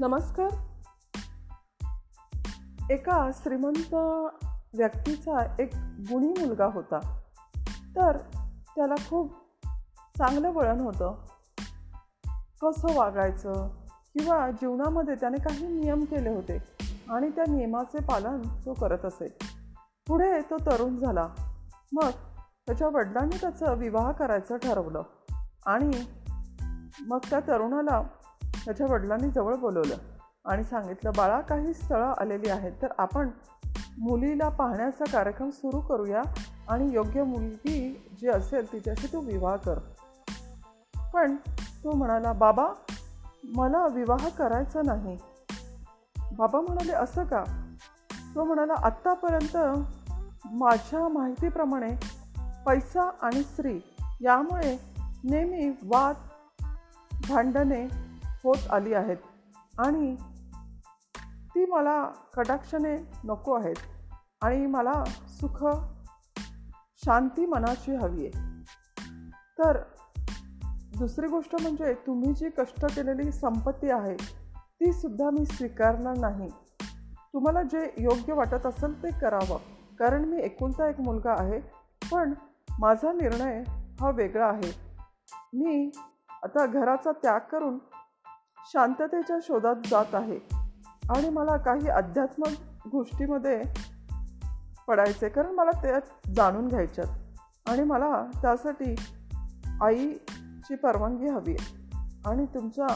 नमस्कार. एका श्रीमंत व्यक्तीचा एक गुणी मुलगा होता. तर त्याला खूप चांगलं वळण होतं. कसं वागायचं किंवा जीवनामध्ये त्याने काही नियम केले होते आणि त्या नियमाचे पालन तो करत असे. पुढे तो तरुण झाला. मग त्याच्या वडिलांनी त्याचं विवाह करायचं ठरवलं आणि मग त्या तरुणाला त्याच्या वडिलांनी जवळ बोलवलं आणि सांगितलं बाळा काही स्थळं आलेली आहेत तर आपण मुलीला पाहण्याचा कार्यक्रम सुरू करूया आणि योग्य मुलगी जी असेल तिच्याशी तू विवाह कर. पण तो म्हणाला बाबा मला विवाह करायचा नाही. बाबा म्हणाले असं का? तो म्हणाला आत्तापर्यंत माझ्या माहितीप्रमाणे पैसा आणि स्त्री यामुळे नेहमी वाद भांडणे होत आली आहेत. आणि ती मला कटाक्षाने नको आहेत. आणि मला सुख शांती मनाची हवी आहे. तर दुसरी गोष्ट म्हणजे तुम्ही जी कष्ट केलेली संपत्ती आहे ती सुद्धा मी स्वीकारणार नाही. तुम्हाला जे योग्य वाटत असेल ते करावं. कारण मी एकुलता एक मुलगा आहे पण माझा निर्णय हा वेगळा आहे. मी आता घराचा त्याग करून शांततेच्या शोधात जात आहे. आणि मला काही अध्यात्मक गोष्टीमध्ये पडायचे कारण मला त्यात जाणून घ्यायच्यात. आणि मला त्यासाठी आईची परवानगी हवी आहे. आणि तुमचा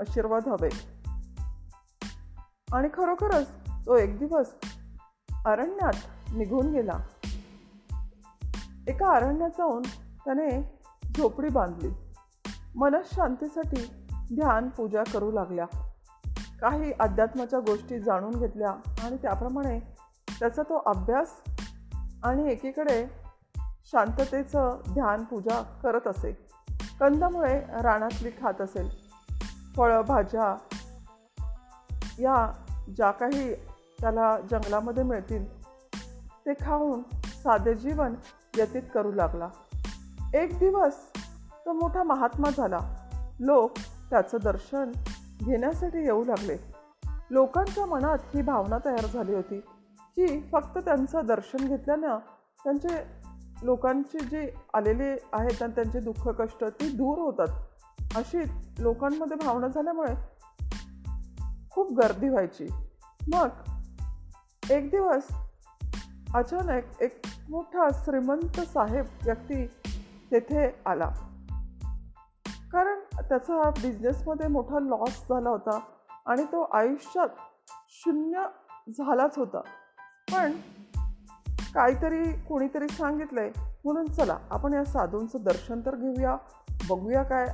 आशीर्वाद हवे. आणि खरोखरच तो एक दिवस अरण्यात निघून गेला. एका अरण्यात जाऊन त्याने झोपडी बांधली. मनशांतीसाठी ध्यान पूजा करू लागल्या. काही अध्यात्माच्या गोष्टी जाणून घेतल्या आणि त्याप्रमाणे त्याचा तो अभ्यास आणि एकीकडे शांततेचं ध्यान पूजा करत असे. कंदमुळे रानातली खात असेल फळं भाज्या या ज्या काही त्याला जंगलामध्ये मिळतील ते खाऊन साधे जीवन व्यतीत करू लागला. एक दिवस तो मोठा महात्मा झाला. लोक त्याचं दर्शन घेण्यासाठी येऊ लागले. लोकांच्या मनात ही भावना तयार झाली होती की फक्त त्यांचं दर्शन घेतल्यानं त्यांचे लोकांची जी आलेले आहेत आणि त्यांचे दुःख कष्ट ती दूर होतात. अशी लोकांमध्ये भावना झाल्यामुळे खूप गर्दी व्हायची. मग एक दिवस अचानक एक मोठा श्रीमंत साहेब व्यक्ती तेथे आला. त्याचा बिझनेसमध्ये मोठा लॉस झाला होता आणि तो आयुष्यात शून्य झालाच होता. पण काहीतरी कोणीतरी सांगितलं आहे म्हणून चला आपण या साधूंचं दर्शन तर घेऊया. बघूया काय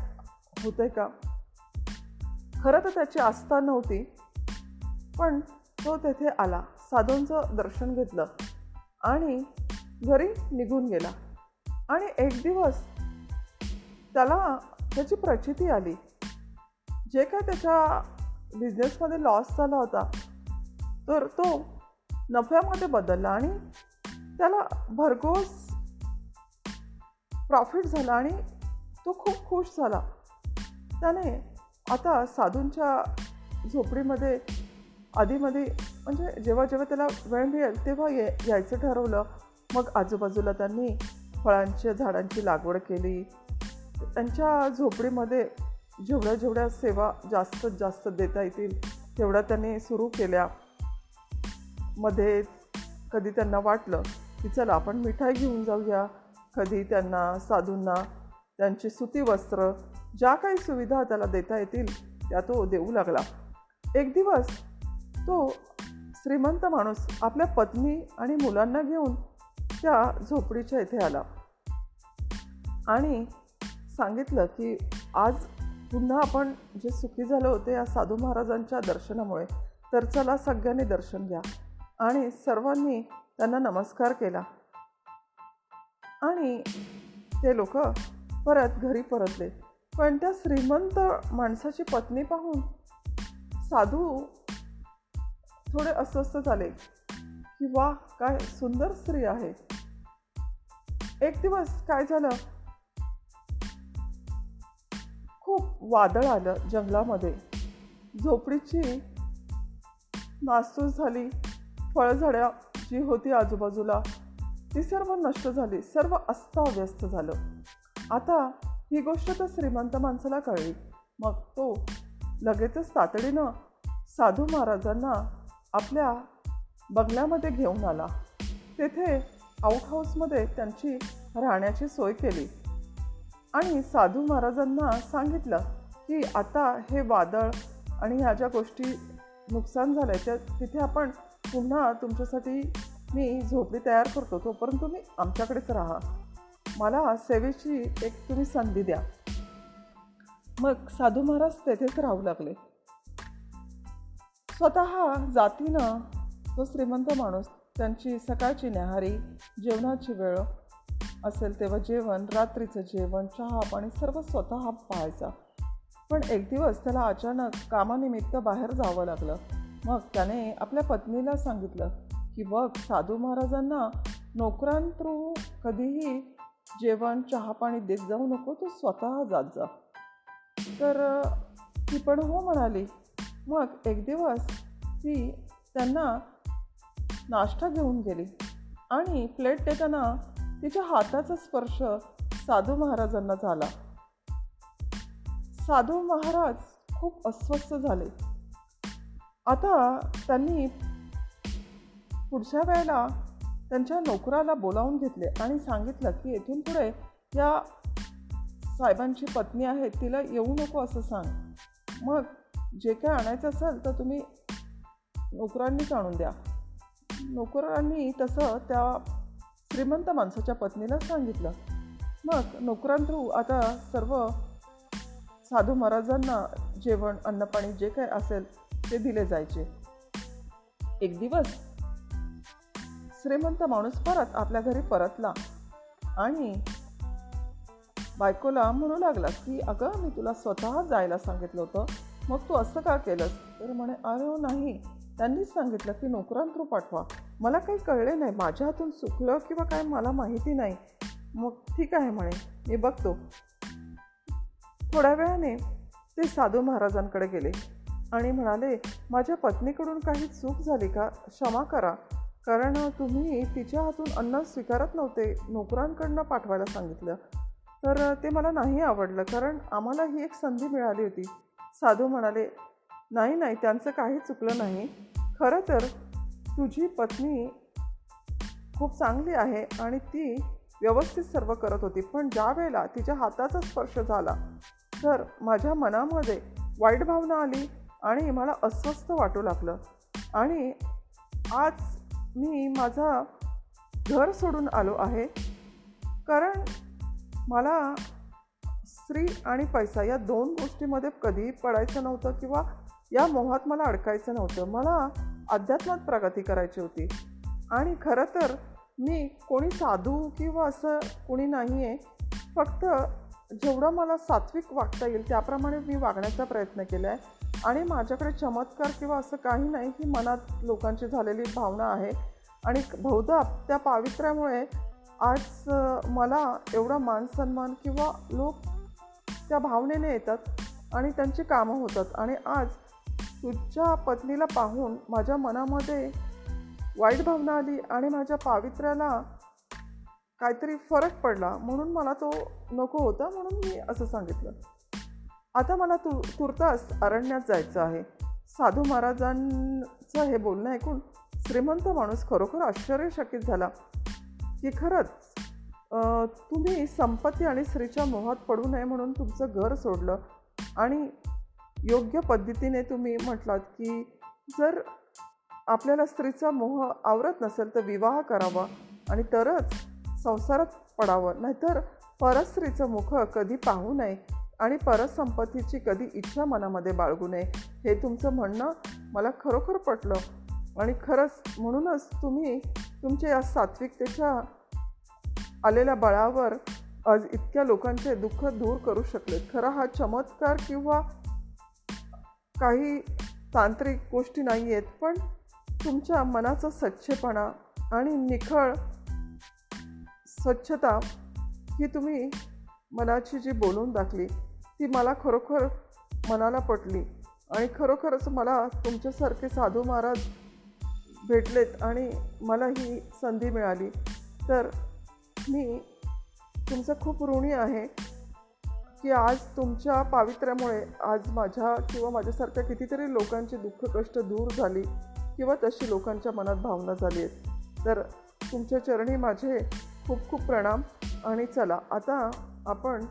होतंय का. खरं तर त्याची आस्था नव्हती पण तो तेथे आला साधूंचं दर्शन घेतलं आणि घरी निघून गेला. आणि एक दिवस त्याला त्याची प्रचिती आली. जे काय त्याच्या बिझनेसमध्ये लॉस झाला होता तर तो नफ्यामध्ये बदलला आणि त्याला भरघोस प्रॉफिट झाला आणि तो खूप खुश झाला. त्याने आता साधूंच्या झोपडीमध्ये आधीमध्ये म्हणजे जेव्हा जेव्हा त्याला वेळ मिळेल तेव्हा ये यायचं ठरवलं. मग आजूबाजूला त्यांनी फळांच्या झाडांची लागवड केली. त्यांच्या झोपडीमध्ये जेवढ्या जेवढ्या सेवा जास्त जास्त देता येतील तेवढ्या त्यांनी सुरू केल्या. मध्ये कधी त्यांना वाटलं की चला आपण मिठाई घेऊन जाऊया कधी त्यांना साधूंना त्यांची सुती वस्त्र ज्या काही सुविधा त्याला देता येतील त्या तो देऊ लागला. एक दिवस तो श्रीमंत माणूस आपल्या पत्नी आणि मुलांना घेऊन त्या झोपडीच्या इथे आला. आणि सांगितलं की आज पुन्हा आपण जे सुखी झालो होते या साधू महाराजांच्या दर्शनामुळे तर चला सगळ्यांनी दर्शन घ्या. आणि सर्वांनी त्यांना नमस्कार केला. आणि ते लोक परत घरी परतले. पण त्या श्रीमंत माणसाची पत्नी पाहून साधू थोडे अस्वस्थ झाले. की वा काय सुंदर स्त्री आहे. एक दिवस काय झालं? वादळ आलं जंगलामध्ये. झोपडीची नासूस झाली. फळझड्या जी होती आजूबाजूला ती सर्व नष्ट झाली. सर्व अस्ताव्यस्त झालं. आता ही गोष्ट तर श्रीमंत माणसाला कळली. मग तो लगेचच तातडीनं साधू महाराजांना आपल्या बंगल्यामध्ये घेऊन आला. तेथे आउटहाऊसमध्ये त्यांची राहण्याची सोय केली. आणि साधू महाराजांना सांगितलं की आता हे वादळ आणि ह्या ज्या गोष्टी नुकसान झालं आहे त्या तिथे आपण पुन्हा तुमच्यासाठी मी झोपडी तयार करतो. तोपर्यंत तुम्ही आमच्याकडेच राहा. मला सेवेची एक तुम्ही संधी द्या. मग साधू महाराज तेथेच राहू लागले. स्वतः जातीनं तो श्रीमंत माणूस त्यांची सकाळची न्याहारी जेवणाची वेळ असेल तेव्हा जेवण रात्रीचं जेवण चहा पाणी सर्व स्वतः पाहायचा. पण एक दिवस त्याला अचानक कामानिमित्त बाहेर जावं लागलं. मग त्याने आपल्या पत्नीला सांगितलं की बघ साधू महाराजांना नोकरांथ्रू कधीही जेवण चहा पाणी देत जाऊ नको तू स्वतः जात जा. तर ती पण हो म्हणाली. मग एक दिवस ती त्यांना नाश्ता घेऊन गेली आणि प्लेट देताना तिच्या हाताचा स्पर्श साधू महाराजांना झाला. साधू महाराज खूप अस्वस्थ झाले. आता त्यांनी पुढच्या वेळेला त्यांच्या नोकराला बोलावून घेतले आणि सांगितलं की येथून पुढे या साहेबांची पत्नी आहे तिला येऊ नको असं सांग. मग जे काय आणायचं असेल तर तुम्ही नोकरांनीच आणून द्या. नोकरांनी तसं त्या श्रीमंत माणसाच्या पत्नीला सांगितलं. मग नोकरांथ्रू आता सर्व साधू महाराजांना जेवण अन्नपाणी जे काय असेल ते दिले जायचे. एक दिवस श्रीमंत माणूस परत आपल्या घरी परतला आणि बायकोला म्हणू लागला की अगं मी तुला स्वतः जायला सांगितलं होतं. मग तू असं का केलंस? तर म्हणे अरे नाही. त्यांनीच सांगितलं की नोकरांतरू पाठवा. मला काही कळले नाही. माझ्या हातून चुकलं किंवा काय मला माहिती नाही. मग ठीक आहे म्हणे. मी बघतो. थोड्या वेळाने ते साधू महाराजांकडे गेले आणि म्हणाले माझ्या पत्नीकडून काही चूक झाली का? क्षमा करा. कारण तुम्ही तिच्या हातून अन्न स्वीकारत नव्हते. नोकरांकडनं पाठवायला सांगितलं. तर ते मला नाही आवडलं. कारण आम्हाला ही एक संधी मिळाली होती. साधू म्हणाले नाही नाही त्यांचं काही चुकलं नाही. खरं तर तुझी पत्नी खूप चांगली आहे आणि ती व्यवस्थित सर्व करत होती पण ज्या वेळेला तिच्या हाताचा स्पर्श झाला तर माझ्या मनामध्ये वाईट भावना आली आणि मला अस्वस्थ वाटू लागलं. आणि आज मी माझा घर सोडून आलो आहे कारण मला स्त्री आणि पैसा या दोन गोष्टीमध्ये कधीही पडायचं नव्हतं किंवा या मोहात मला अडकायचं नव्हतं. मला अध्यात्मात प्रगती करायची होती. आणि खरं तर मी कोणी साधू किंवा असं कोणी नाही आहे फक्त जेवढं मला सात्विक वागता येईल त्याप्रमाणे मी वागण्याचा प्रयत्न केला आहे आणि माझ्याकडे चमत्कार किंवा असं काही नाही ही मनात लोकांची झालेली भावना आहे. आणि बहुधा त्या पावित्र्यामुळे आज मला एवढा मान सन्मान किंवा लोक त्या भावनेने येतात आणि त्यांची कामं होतात. आणि आज तुझ्या पत्नीला पाहून माझ्या मनामध्ये वाईट भावना आली आणि माझ्या पावित्र्याला काहीतरी फरक पडला म्हणून मला तो नको होता म्हणून मी असं सांगितलं. आता मला तु तुर्तास अरण्यात जायचं आहे. साधू महाराजांचं हे बोलणं ऐकून श्रीमंत माणूस खरोखर आश्चर्यचकित झाला की खरंच तुम्ही संपत्ती आणि स्त्रीच्या मोहात पडू नये म्हणून तुमचं घर सोडलं आणि योग्य पद्धतीने तुम्ही म्हटलात की जर आपल्याला स्त्रीचा मोह आवरत नसेल तर विवाह करावा आणि तरच संसारात पडावं. नाहीतर परस्त्रीचं मुख कधी पाहू नये आणि परसंपत्तीची कधी इच्छा मनामध्ये बाळगू नये हे तुमचं म्हणणं मला खरोखर पटलं. आणि खरंच म्हणूनच तुम्ही तुमच्या या सात्विकतेच्या आलेल्या बळावर आज इतक्या लोकांचे दुःख दूर करू शकले खरा हा चमत्कार किंवा काही तांत्रिक गोष्टी नाही आहेत पण तुमच्या मनाचा स्वच्छपणा आणि निखळ स्वच्छता ही तुम्ही मनाची जी बोलून दाखली ती मला खरोखर मनाला पटली. आणि खरोखरच मला तुमच्यासारखे साधू महाराज भेटलेत आणि मला ही संधी मिळाली. तर मी तुमचं खूप ऋणी आहे. की आज तुमच्या पावित्र्यामुळे आज माझ्या किंवा माझ्यासारख्या कितीतरी लोकांची दुःख कष्ट दूर झाली किंवा तशी लोकांच्या मनात भावना झाली आहेत. तर तुमच्या चरणी माझे खूप खूप प्रणाम आणि चला आता आपण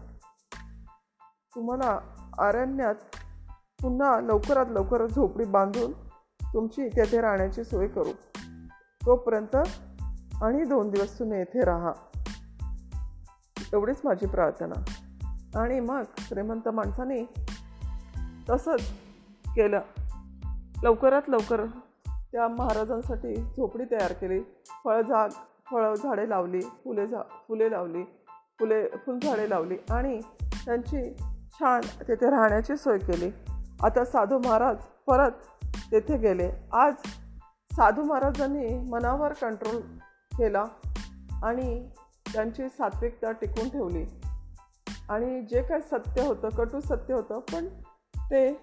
तुम्हाला अरण्यात पुन्हा लवकरात लवकर झोपडी बांधून तुमची तेथे राहण्याची सोय करू. तोपर्यंत आणि दोन दिवस तुम्ही येथे राहा. एवढीच माझी प्रार्थना. आणि मग श्रीमंत माणसाने तसंच केलं. लवकरात लवकर त्या महाराजांसाठी झोपडी तयार केली. फळझाग फळं झाडे लावली फुले झा फुले लावली फुले फुलझाडे लावली आणि त्यांची छान तेथे राहण्याची सोय केली. आता साधू महाराज परत तेथे गेले. आज साधू महाराजांनी मनावर कंट्रोल केला आणि त्यांची सात्विकता टिकून ठेवली. आणि जे काय सत्य होतं कटू सत्य होतं पण ते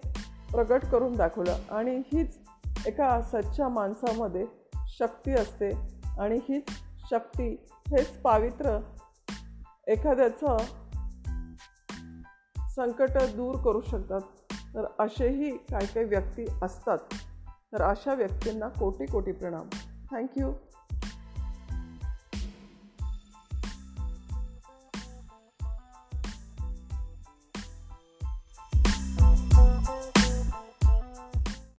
प्रगट करून दाखवलं. आणि हीच एका सच्च्या माणसामध्ये शक्ती असते आणि हीच शक्ती हेच पावित्र एखाद्याचं संकट दूर करू शकतात. तर असेही काही काही व्यक्ती असतात. तर अशा व्यक्तींना कोटी कोटी प्रणाम थँक्यू